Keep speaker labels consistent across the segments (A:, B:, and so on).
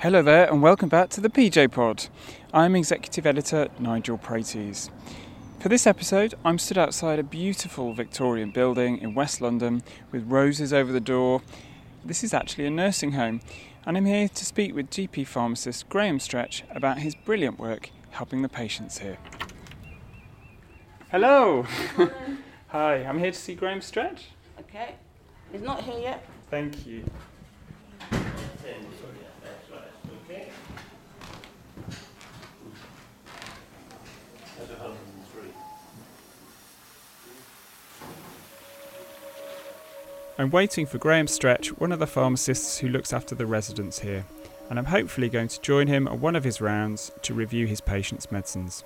A: Hello there, and welcome back to the PJ Pod. I'm Executive Editor Nigel Praities. For this episode, I'm stood outside a beautiful Victorian building in West London with roses over the door. This is actually a nursing home, and I'm here to speak with GP pharmacist Graham Stretch about his brilliant work helping the patients here. Hello! Hi, I'm here to see Graham Stretch.
B: Okay. He's not here yet.
A: Thank you. I'm waiting for Graham Stretch, one of the pharmacists who looks after the residents here, and I'm hopefully going to join him on one of his rounds to review his patients' medicines.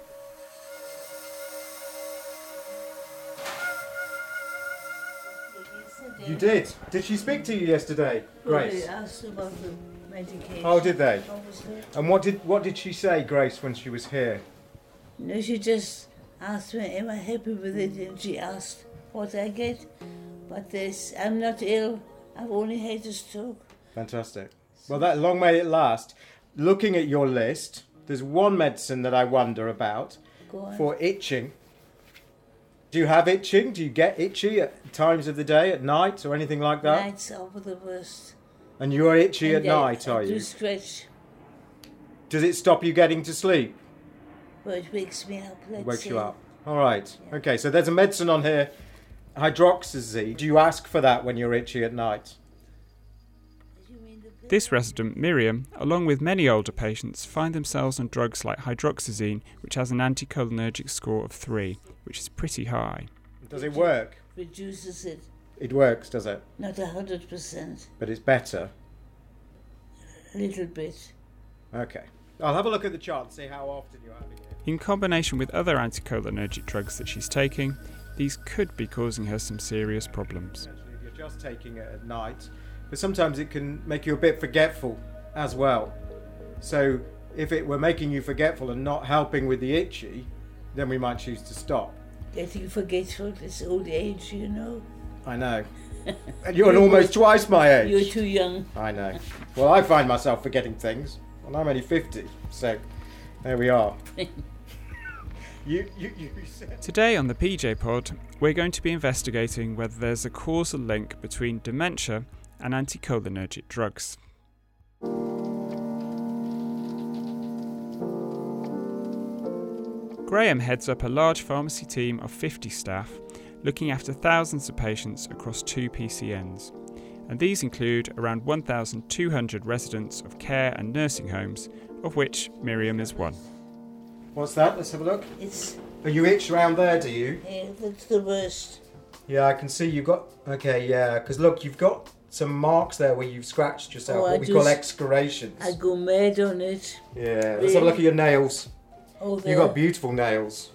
C: You did. Did she speak to you yesterday,
B: Well,
C: Grace?
B: they asked about the medication.
C: Oh, did they?
B: Obviously.
C: And what did what did she say, Grace, when she was here?
B: No, she just asked me, am I happy with it? And she asked what I get. But this, I'm not ill. I've only had a stroke.
C: Fantastic. Well, that long may it last. Looking at your list, there's one medicine that I wonder about for itching. Do you have itching? Do you get itchy at times of the day, at night, or anything like that?
B: Nights are the worst.
C: And you're itchy
B: And
C: at
B: I-
C: night,
B: I
C: are
B: do
C: you?
B: stretch.
C: Does it stop you getting to sleep?
B: But it wakes me up. Let's
C: It wakes you up. All right. Okay, so there's a medicine on here, hydroxyzine. Do you ask for that when you're itchy at night?
B: You mean the pill?
A: This resident, Miriam, along with many older patients, find themselves on drugs like hydroxyzine, which has an anticholinergic score of 3, which is pretty high.
C: Does it work?
B: Reduces it.
C: It works, does it?
B: Not a hundred percent.
C: But it's better.
B: A little bit.
C: Okay. I'll have a look at the chart and see how often you're having it.
A: In combination with other anticholinergic drugs that she's taking, these could be causing her some serious problems.
C: Essentially, if you're just taking it at night, but sometimes it can make you a bit forgetful as well. So if it were making you forgetful and not helping with the itchy, then we might choose to stop.
B: Getting forgetful is old age, you know.
C: I know. And you're almost twice my age.
B: You're too young.
C: I know. Well, I find myself forgetting things, and I'm only 50, so there we are. you, you, you.
A: Today on the PJ Pod, we're going to be investigating whether there's a causal link between dementia and anticholinergic drugs. Graham heads up a large pharmacy team of 50 staff looking after thousands of patients across two PCNs. And these include around 1,200 residents of care and nursing homes, of which Miriam is one.
C: What's that? Let's have a look.
B: It's
C: Oh, you itch around there, do you?
B: yeah, that's the worst.
C: Yeah, I can see you've got. Okay, yeah, because look, you've got some marks there where you've scratched yourself,
B: Oh, I
C: what we call
B: s-
C: excoriations.
B: I go mad on it.
C: Yeah, let's have a look at your nails.
B: Oh,
C: You've
B: there.
C: got beautiful nails.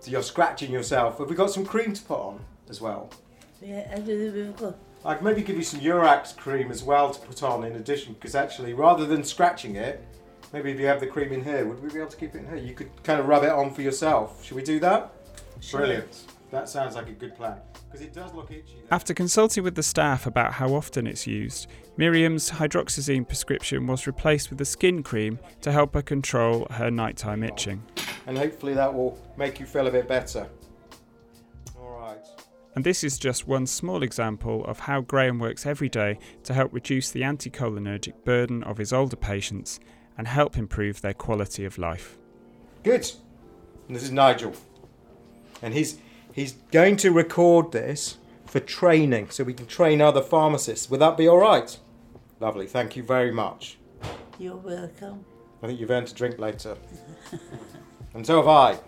C: So you're scratching yourself. Have we got some cream to put on as well?
B: Yeah, I do. We've got.
C: I can maybe give you some Eurax cream as well to put on in addition, because actually, rather than scratching it, maybe if you have the cream in here, would we be able to keep it in here? You could kind of rub it on for yourself. Should we do that?
B: Sure.
C: Brilliant. That sounds like a good plan. Because it does look itchy. though.
A: After consulting with the staff about how often it's used, Miriam's hydroxyzine prescription was replaced with a skin cream to help her control her nighttime itching.
C: And hopefully that will make you feel a bit better. All right.
A: And this is just one small example of how Graham works every day to help reduce the anticholinergic burden of his older patients and help improve their quality of life.
C: Good. And this is Nigel. And he's he's going to record this for training so we can train other pharmacists. Would that be all right? Lovely. Thank you very much.
B: You're welcome.
C: I think you've earned a drink later. and so have I.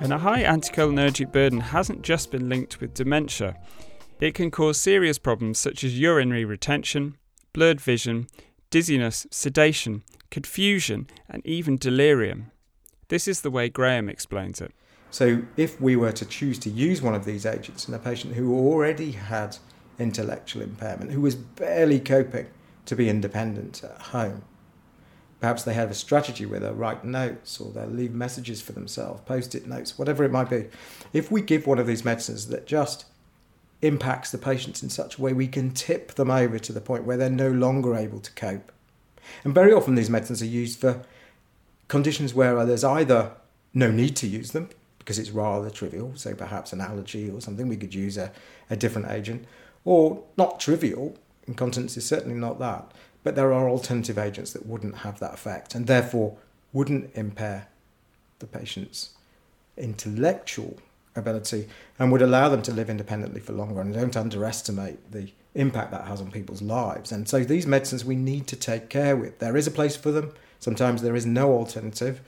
A: And a high anticholinergic burden hasn't just been linked with dementia. It can cause serious problems such as urinary retention, blurred vision, dizziness, sedation, confusion, and even delirium. This is the way Graham explains it.
C: So, if we were to choose to use one of these agents in a patient who already had intellectual impairment, who was barely coping to be independent at home, perhaps they have a strategy where they'll write notes or they'll leave messages for themselves, post it notes, whatever it might be. If we give one of these medicines that just impacts the patients in such a way we can tip them over to the point where they're no longer able to cope. And very often these medicines are used for conditions where there's either no need to use them because it's rather trivial, so perhaps an allergy or something, we could use a, a different agent, or not trivial, incontinence is certainly not that, but there are alternative agents that wouldn't have that effect and therefore wouldn't impair the patient's intellectual ability and would allow them to live independently for longer. And don't underestimate the impact that has on people's lives. And so these medicines we need to take care with. There is a place for them. Sometimes there is no alternative.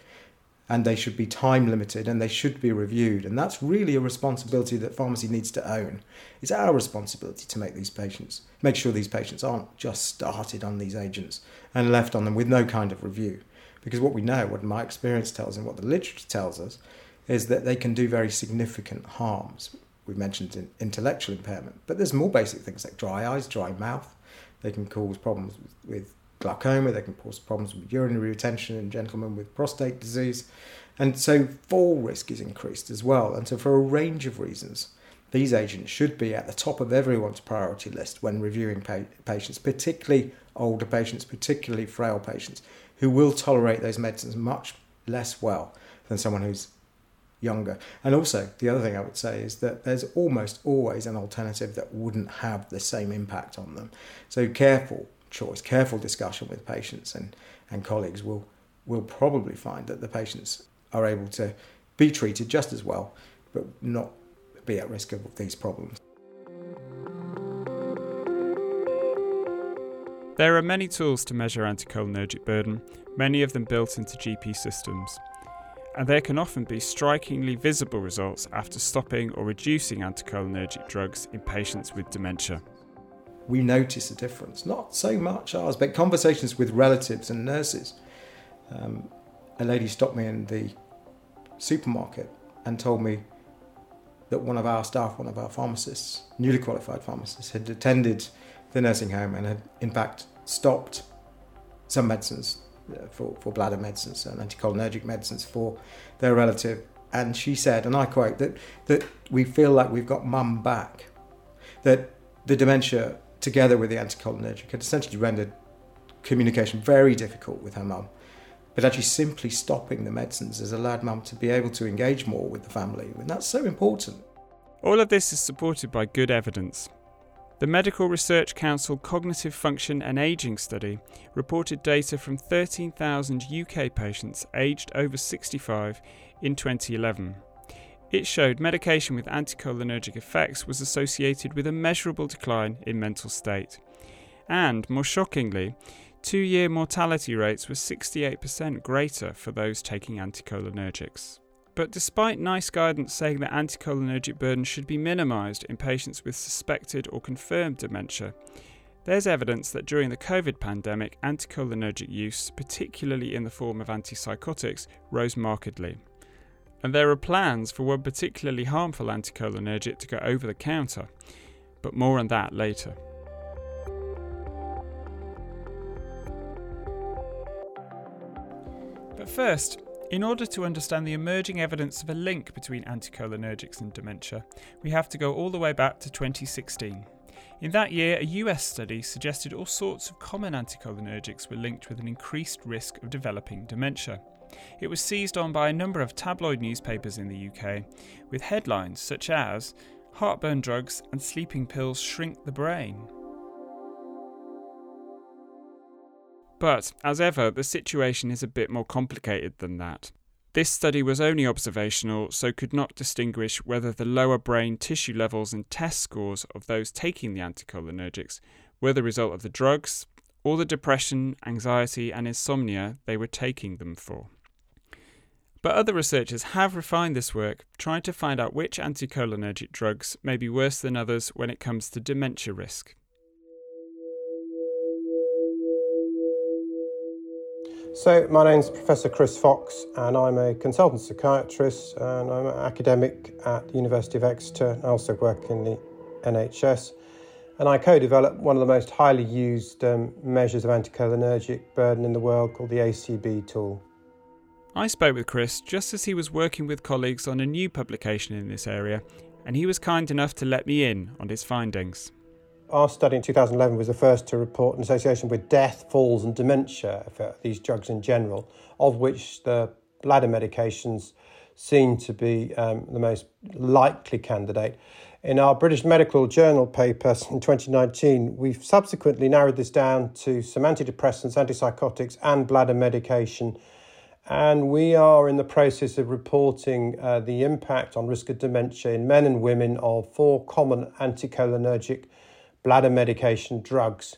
C: And they should be time limited and they should be reviewed. And that's really a responsibility that pharmacy needs to own. It's our responsibility to make these patients, make sure these patients aren't just started on these agents and left on them with no kind of review. Because what we know, what my experience tells and what the literature tells us, is that they can do very significant harms. We've mentioned intellectual impairment, but there's more basic things like dry eyes, dry mouth. They can cause problems with glaucoma, they can cause problems with urinary retention in gentlemen with prostate disease. And so fall risk is increased as well. And so, for a range of reasons, these agents should be at the top of everyone's priority list when reviewing pa- patients, particularly older patients, particularly frail patients, who will tolerate those medicines much less well than someone who's younger. And also, the other thing I would say is that there's almost always an alternative that wouldn't have the same impact on them. So, careful choice, careful discussion with patients and, and colleagues will, will probably find that the patients are able to be treated just as well, but not be at risk of these problems.
A: There are many tools to measure anticholinergic burden, many of them built into GP systems and there can often be strikingly visible results after stopping or reducing anticholinergic drugs in patients with dementia.
C: We notice a difference, not so much ours, but conversations with relatives and nurses. Um, a lady stopped me in the supermarket and told me that one of our staff, one of our pharmacists, newly qualified pharmacists, had attended the nursing home and had in fact stopped some medicines Uh, for, for bladder medicines and anticholinergic medicines for their relative. And she said, and I quote, that, that we feel like we've got mum back. That the dementia, together with the anticholinergic, had essentially rendered communication very difficult with her mum. But actually, simply stopping the medicines has allowed mum to be able to engage more with the family. And that's so important.
A: All of this is supported by good evidence. The Medical Research Council Cognitive Function and Ageing Study reported data from 13,000 UK patients aged over 65 in 2011. It showed medication with anticholinergic effects was associated with a measurable decline in mental state. And, more shockingly, two year mortality rates were 68% greater for those taking anticholinergics. But despite NICE guidance saying that anticholinergic burden should be minimised in patients with suspected or confirmed dementia, there's evidence that during the COVID pandemic, anticholinergic use, particularly in the form of antipsychotics, rose markedly. And there are plans for one particularly harmful anticholinergic to go over the counter, but more on that later. But first, in order to understand the emerging evidence of a link between anticholinergics and dementia, we have to go all the way back to 2016. In that year, a US study suggested all sorts of common anticholinergics were linked with an increased risk of developing dementia. It was seized on by a number of tabloid newspapers in the UK, with headlines such as Heartburn drugs and sleeping pills shrink the brain. But, as ever, the situation is a bit more complicated than that. This study was only observational, so could not distinguish whether the lower brain tissue levels and test scores of those taking the anticholinergics were the result of the drugs or the depression, anxiety, and insomnia they were taking them for. But other researchers have refined this work, trying to find out which anticholinergic drugs may be worse than others when it comes to dementia risk.
D: So, my name is Professor Chris Fox, and I'm a consultant psychiatrist, and I'm an academic at the University of Exeter. I also work in the NHS, and I co-developed one of the most highly used um, measures of anticholinergic burden in the world, called the ACB tool.
A: I spoke with Chris just as he was working with colleagues on a new publication in this area, and he was kind enough to let me in on his findings.
D: Our study in 2011 was the first to report an association with death, falls, and dementia for these drugs in general, of which the bladder medications seem to be um, the most likely candidate. In our British Medical Journal paper in 2019, we've subsequently narrowed this down to some antidepressants, antipsychotics, and bladder medication. And we are in the process of reporting uh, the impact on risk of dementia in men and women of four common anticholinergic bladder medication drugs,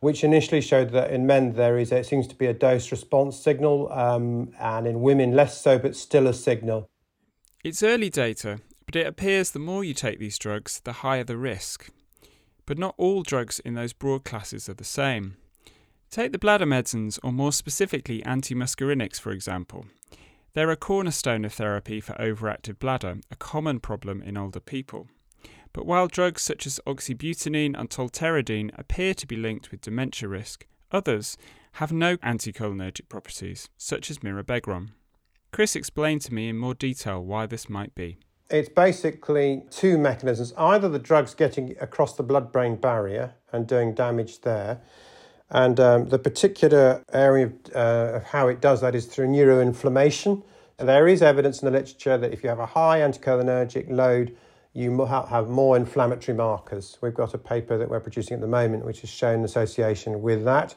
D: which initially showed that in men there is it seems to be a dose response signal, um, and in women less so, but still a signal.
A: It's early data, but it appears the more you take these drugs, the higher the risk. But not all drugs in those broad classes are the same. Take the bladder medicines, or more specifically antimuscarinics, for example. They're a cornerstone of therapy for overactive bladder, a common problem in older people. But while drugs such as oxybutynin and tolterodine appear to be linked with dementia risk, others have no anticholinergic properties, such as mirabegron. Chris explained to me in more detail why this might be.
D: It's basically two mechanisms either the drug's getting across the blood brain barrier and doing damage there. And um, the particular area of, uh, of how it does that is through neuroinflammation. There is evidence in the literature that if you have a high anticholinergic load, you have more inflammatory markers. We've got a paper that we're producing at the moment which has shown association with that.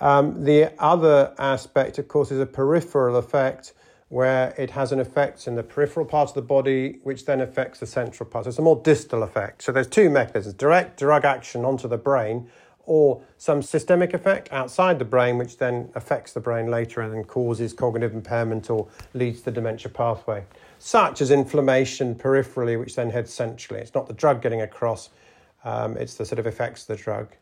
D: Um, the other aspect, of course, is a peripheral effect where it has an effect in the peripheral part of the body, which then affects the central part. So it's a more distal effect. So there's two mechanisms direct drug action onto the brain, or some systemic effect outside the brain, which then affects the brain later and then causes cognitive impairment or leads to the dementia pathway, such as inflammation peripherally, which then heads centrally. It's not the drug getting across, um, it's the sort of effects of the drug.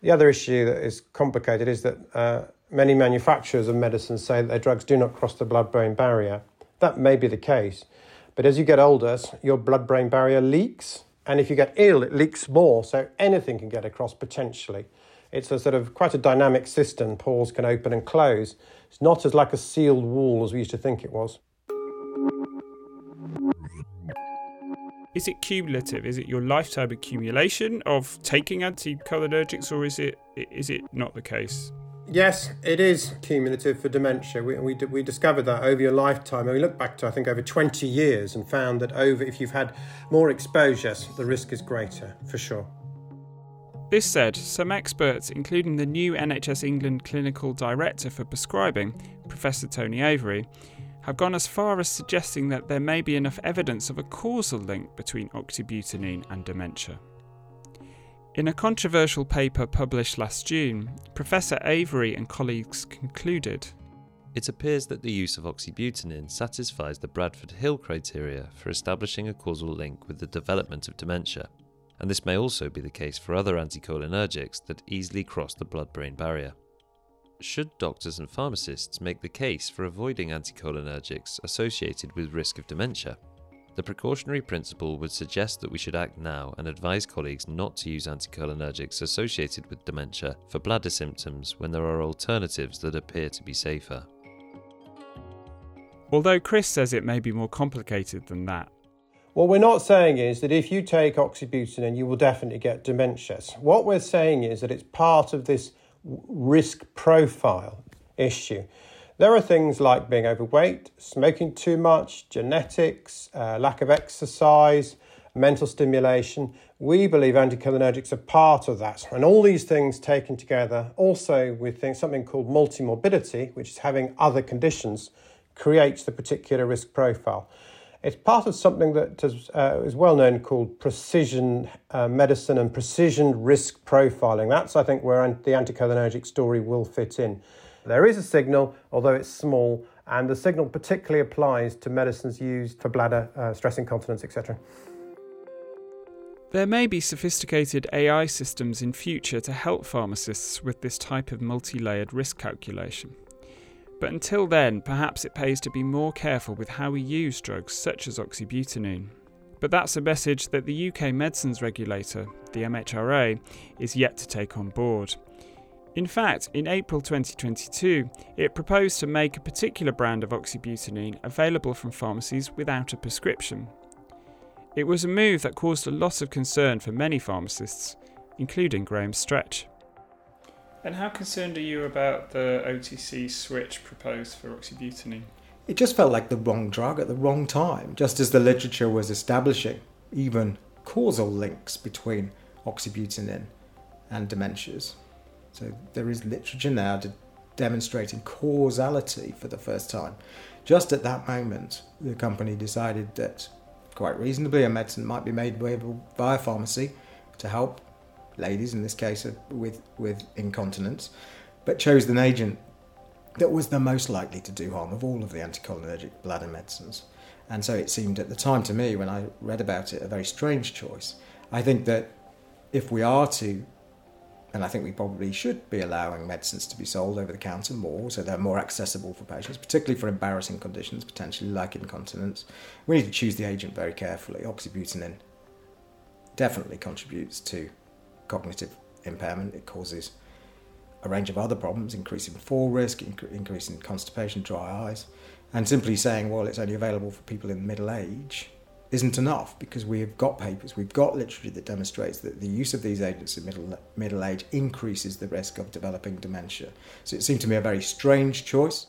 D: The other issue that is complicated is that uh, many manufacturers of medicines say that their drugs do not cross the blood brain barrier. That may be the case, but as you get older, your blood brain barrier leaks. And if you get ill, it leaks more, so anything can get across potentially. It's a sort of quite a dynamic system. Pores can open and close. It's not as like a sealed wall as we used to think it was.
A: Is it cumulative? Is it your lifetime accumulation of taking anticholinergics, or is it is it not the case?
D: Yes, it is cumulative for dementia. We, we, we discovered that over your lifetime. And we looked back to, I think, over 20 years and found that over if you've had more exposures, the risk is greater, for sure.
A: This said, some experts, including the new NHS England Clinical Director for Prescribing, Professor Tony Avery, have gone as far as suggesting that there may be enough evidence of a causal link between oxybutynin and dementia. In a controversial paper published last June, Professor Avery and colleagues concluded
E: It appears that the use of oxybutynin satisfies the Bradford Hill criteria for establishing a causal link with the development of dementia, and this may also be the case for other anticholinergics that easily cross the blood brain barrier. Should doctors and pharmacists make the case for avoiding anticholinergics associated with risk of dementia? The precautionary principle would suggest that we should act now and advise colleagues not to use anticholinergics associated with dementia for bladder symptoms when there are alternatives that appear to be safer.
A: Although Chris says it may be more complicated than that.
D: What we're not saying is that if you take oxybutynin, you will definitely get dementia. What we're saying is that it's part of this risk profile issue. There are things like being overweight, smoking too much, genetics, uh, lack of exercise, mental stimulation. We believe anticholinergics are part of that. And all these things taken together, also with things, something called multimorbidity, which is having other conditions, creates the particular risk profile. It's part of something that is, uh, is well known called precision uh, medicine and precision risk profiling. That's, I think, where the anticholinergic story will fit in. There is a signal, although it's small, and the signal particularly applies to medicines used for bladder, uh, stress incontinence, etc.
A: There may be sophisticated AI systems in future to help pharmacists with this type of multi layered risk calculation. But until then, perhaps it pays to be more careful with how we use drugs such as oxybutynin. But that's a message that the UK medicines regulator, the MHRA, is yet to take on board. In fact, in April 2022, it proposed to make a particular brand of oxybutynin available from pharmacies without a prescription. It was a move that caused a lot of concern for many pharmacists, including Graham Stretch. And how concerned are you about the OTC switch proposed for oxybutynin?
C: It just felt like the wrong drug at the wrong time, just as the literature was establishing even causal links between oxybutynin and dementias. So there is literature now demonstrating causality for the first time. Just at that moment, the company decided that, quite reasonably, a medicine might be made available via pharmacy to help ladies, in this case, with, with incontinence, but chose an agent that was the most likely to do harm of all of the anticholinergic bladder medicines. And so it seemed at the time to me, when I read about it, a very strange choice. I think that if we are to, and I think we probably should be allowing medicines to be sold over the counter more, so they're more accessible for patients, particularly for embarrassing conditions, potentially like incontinence, we need to choose the agent very carefully. Oxybutynin definitely contributes to cognitive impairment. It causes a range of other problems, increasing fall risk, inc- increasing constipation, dry eyes. And simply saying, well, it's only available for people in middle age isn't enough because we've got papers, we've got literature that demonstrates that the use of these agents in middle, middle age increases the risk of developing dementia. So it seemed to me a very strange choice.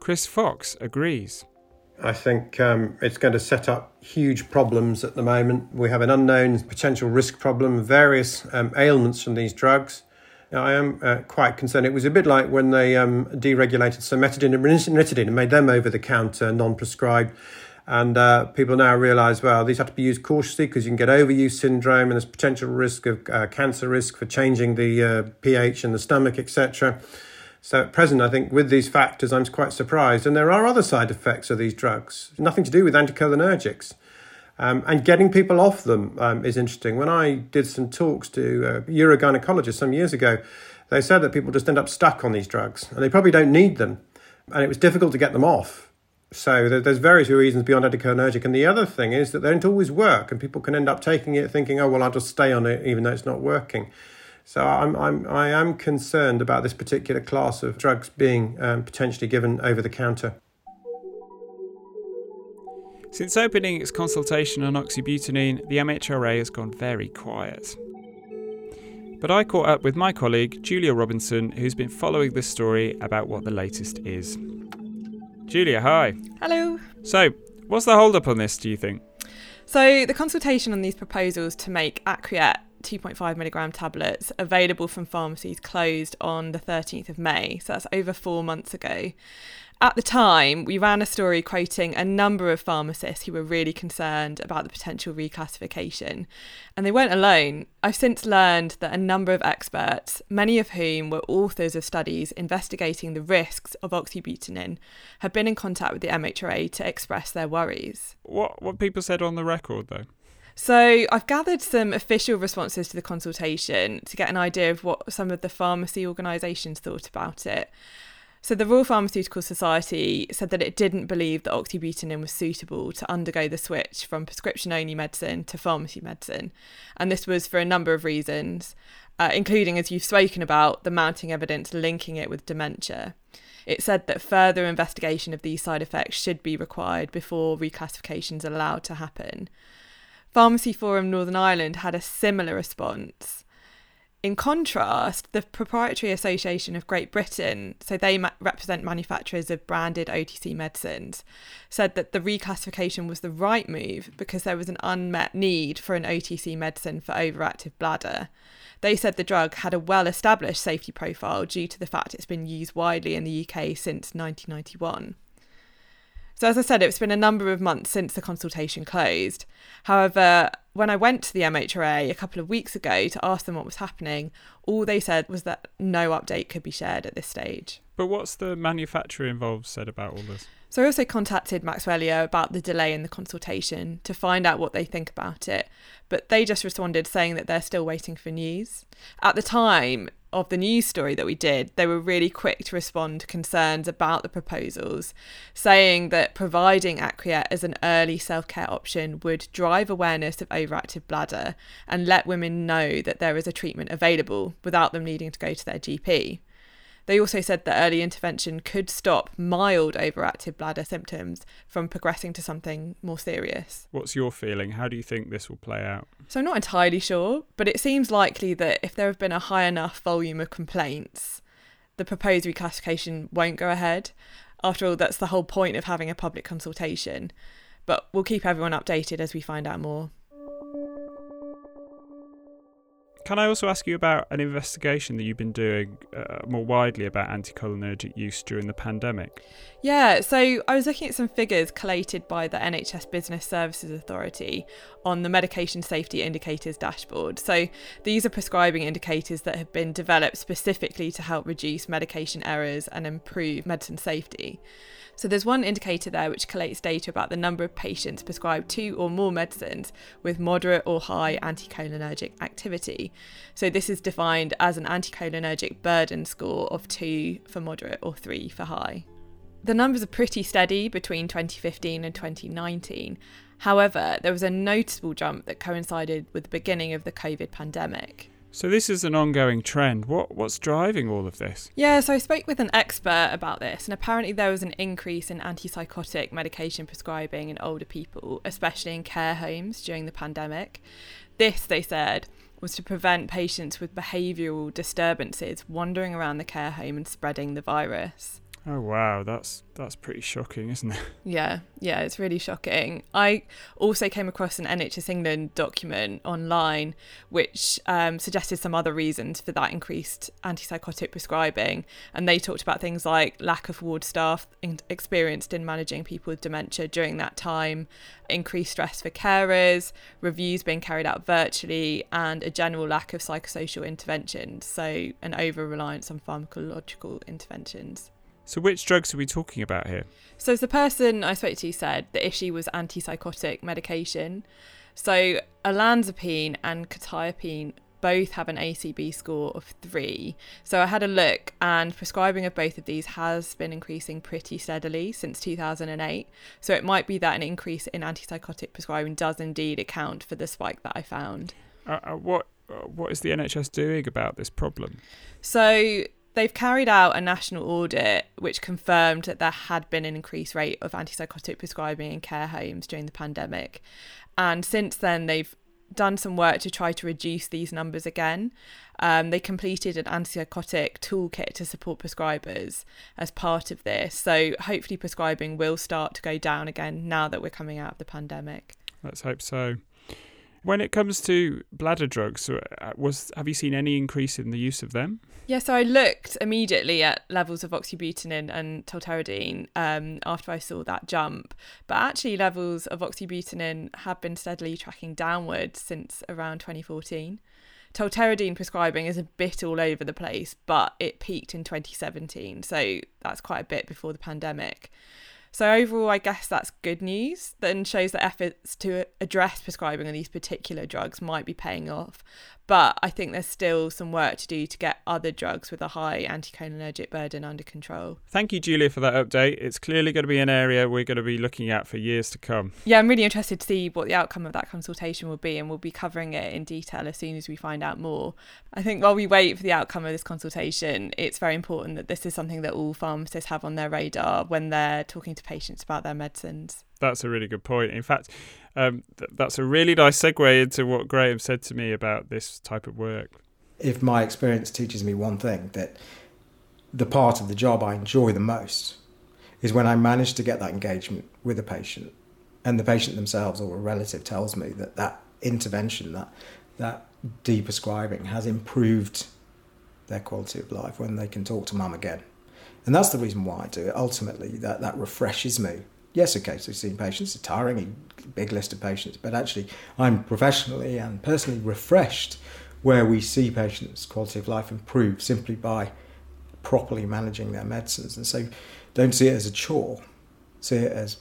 A: Chris Fox agrees.
D: I think um, it's going to set up huge problems at the moment. We have an unknown potential risk problem, various um, ailments from these drugs. I am uh, quite concerned. It was a bit like when they um, deregulated cimetidine and ranitidine and made them over the counter, non prescribed. And uh, people now realise, well, these have to be used cautiously because you can get overuse syndrome and there's potential risk of uh, cancer risk for changing the uh, pH in the stomach, etc. So at present, I think with these factors, I'm quite surprised. And there are other side effects of these drugs, nothing to do with anticholinergics. Um, and getting people off them um, is interesting. When I did some talks to uh, urogynecologists some years ago, they said that people just end up stuck on these drugs and they probably don't need them. And it was difficult to get them off. So there's various reasons beyond anticholinergic. And the other thing is that they don't always work and people can end up taking it thinking, oh, well, I'll just stay on it even though it's not working. So I'm, I'm, I am concerned about this particular class of drugs being um, potentially given over the counter.
A: Since opening its consultation on oxybutynin, the MHRA has gone very quiet. But I caught up with my colleague, Julia Robinson, who's been following this story about what the latest is. Julia, hi.
F: Hello.
A: So, what's the hold up on this, do you think?
F: So, the consultation on these proposals to make Aqurette 2.5 milligram tablets available from pharmacies closed on the 13th of May. So that's over four months ago. At the time, we ran a story quoting a number of pharmacists who were really concerned about the potential reclassification. And they weren't alone. I've since learned that a number of experts, many of whom were authors of studies investigating the risks of oxybutynin, have been in contact with the MHRA to express their worries.
A: What, what people said on the record, though?
F: So I've gathered some official responses to the consultation to get an idea of what some of the pharmacy organisations thought about it. So the Royal Pharmaceutical Society said that it didn't believe that oxybutynin was suitable to undergo the switch from prescription only medicine to pharmacy medicine. And this was for a number of reasons, uh, including, as you've spoken about, the mounting evidence linking it with dementia. It said that further investigation of these side effects should be required before reclassifications are allowed to happen. Pharmacy Forum Northern Ireland had a similar response. In contrast, the Proprietary Association of Great Britain, so they ma- represent manufacturers of branded OTC medicines, said that the reclassification was the right move because there was an unmet need for an OTC medicine for overactive bladder. They said the drug had a well established safety profile due to the fact it's been used widely in the UK since 1991. So, as I said, it's been a number of months since the consultation closed. However, when I went to the MHRA a couple of weeks ago to ask them what was happening, all they said was that no update could be shared at this stage.
A: But what's the manufacturer involved said about all this?
F: So I also contacted Maxwellia about the delay in the consultation to find out what they think about it, but they just responded saying that they're still waiting for news. At the time of the news story that we did, they were really quick to respond to concerns about the proposals, saying that providing Aqurette as an early self-care option would drive awareness of overactive bladder and let women know that there is a treatment available without them needing to go to their GP. They also said that early intervention could stop mild overactive bladder symptoms from progressing to something more serious.
A: What's your feeling? How do you think this will play out?
F: So I'm not entirely sure, but it seems likely that if there have been a high enough volume of complaints, the proposed reclassification won't go ahead. After all, that's the whole point of having a public consultation. But we'll keep everyone updated as we find out more.
A: Can I also ask you about an investigation that you've been doing uh, more widely about anticholinergic use during the pandemic?
F: Yeah, so I was looking at some figures collated by the NHS Business Services Authority on the Medication Safety Indicators dashboard. So these are prescribing indicators that have been developed specifically to help reduce medication errors and improve medicine safety. So there's one indicator there which collates data about the number of patients prescribed two or more medicines with moderate or high anticholinergic activity. So this is defined as an anticholinergic burden score of 2 for moderate or 3 for high. The numbers are pretty steady between 2015 and 2019. However, there was a noticeable jump that coincided with the beginning of the COVID pandemic.
A: So this is an ongoing trend. What what's driving all of this?
F: Yeah, so I spoke with an expert about this, and apparently there was an increase in antipsychotic medication prescribing in older people, especially in care homes during the pandemic. This, they said, was to prevent patients with behavioural disturbances wandering around the care home and spreading the virus.
A: Oh wow, that's that's pretty shocking, isn't it?
F: Yeah, yeah, it's really shocking. I also came across an NHS England document online which um, suggested some other reasons for that increased antipsychotic prescribing, and they talked about things like lack of ward staff in- experienced in managing people with dementia during that time, increased stress for carers, reviews being carried out virtually, and a general lack of psychosocial interventions. So, an over reliance on pharmacological interventions.
A: So, which drugs are we talking about here?
F: So, as the person I spoke to said, the issue was antipsychotic medication. So, olanzapine and quetiapine both have an ACB score of three. So, I had a look, and prescribing of both of these has been increasing pretty steadily since 2008. So, it might be that an increase in antipsychotic prescribing does indeed account for the spike that I found.
A: Uh, uh, what uh, what is the NHS doing about this problem?
F: So they've carried out a national audit which confirmed that there had been an increased rate of antipsychotic prescribing in care homes during the pandemic. And since then, they've done some work to try to reduce these numbers again. Um, they completed an antipsychotic toolkit to support prescribers as part of this. So hopefully, prescribing will start to go down again now that we're coming out of the pandemic.
A: Let's hope so. When it comes to bladder drugs, uh, was have you seen any increase in the use of them?
F: Yeah, so I looked immediately at levels of oxybutynin and tolterodine um, after I saw that jump, but actually levels of oxybutynin have been steadily tracking downwards since around 2014. Tolterodine prescribing is a bit all over the place, but it peaked in 2017, so that's quite a bit before the pandemic. So overall, I guess that's good news. Then shows that efforts to address prescribing of these particular drugs might be paying off. But I think there's still some work to do to get other drugs with a high anticholinergic burden under control.
A: Thank you, Julia, for that update. It's clearly going to be an area we're going to be looking at for years to come.
F: Yeah, I'm really interested to see what the outcome of that consultation will be, and we'll be covering it in detail as soon as we find out more. I think while we wait for the outcome of this consultation, it's very important that this is something that all pharmacists have on their radar when they're talking to patients about their medicines.
A: That's a really good point. In fact, um, th- that's a really nice segue into what Graham said to me about this type of work.
C: If my experience teaches me one thing, that the part of the job I enjoy the most is when I manage to get that engagement with a patient, and the patient themselves or a relative tells me that that intervention, that that deprescribing, has improved their quality of life when they can talk to mum again. And that's the reason why I do it. Ultimately, that, that refreshes me yes, occasionally seeing patients, a tiring, big list of patients, but actually I'm professionally and personally refreshed where we see patients' quality of life improve simply by properly managing their medicines. And so don't see it as a chore, see it as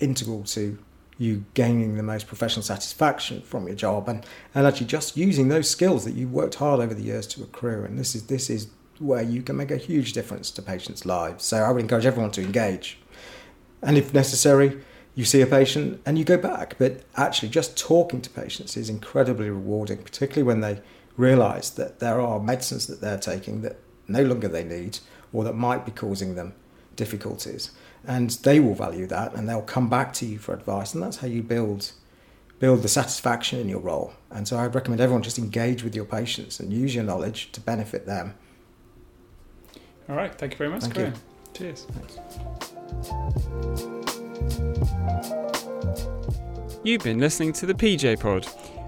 C: integral to you gaining the most professional satisfaction from your job and, and actually just using those skills that you've worked hard over the years to accrue. And this is this is where you can make a huge difference to patients' lives. So I would encourage everyone to engage. And if necessary, you see a patient and you go back. But actually, just talking to patients is incredibly rewarding, particularly when they realize that there are medicines that they're taking that no longer they need or that might be causing them difficulties. And they will value that and they'll come back to you for advice. And that's how you build build the satisfaction in your role. And so I'd recommend everyone just engage with your patients and use your knowledge to benefit them.
A: All right, thank you very much,
C: Thank you.
A: Cheers.
C: Thanks.
A: You've been listening to the PJ Pod.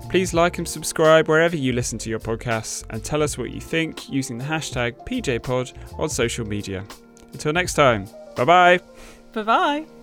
A: Please like and subscribe wherever you listen to your podcasts and tell us what you think using the hashtag PJPod on social media. Until next time, bye bye.
F: Bye bye.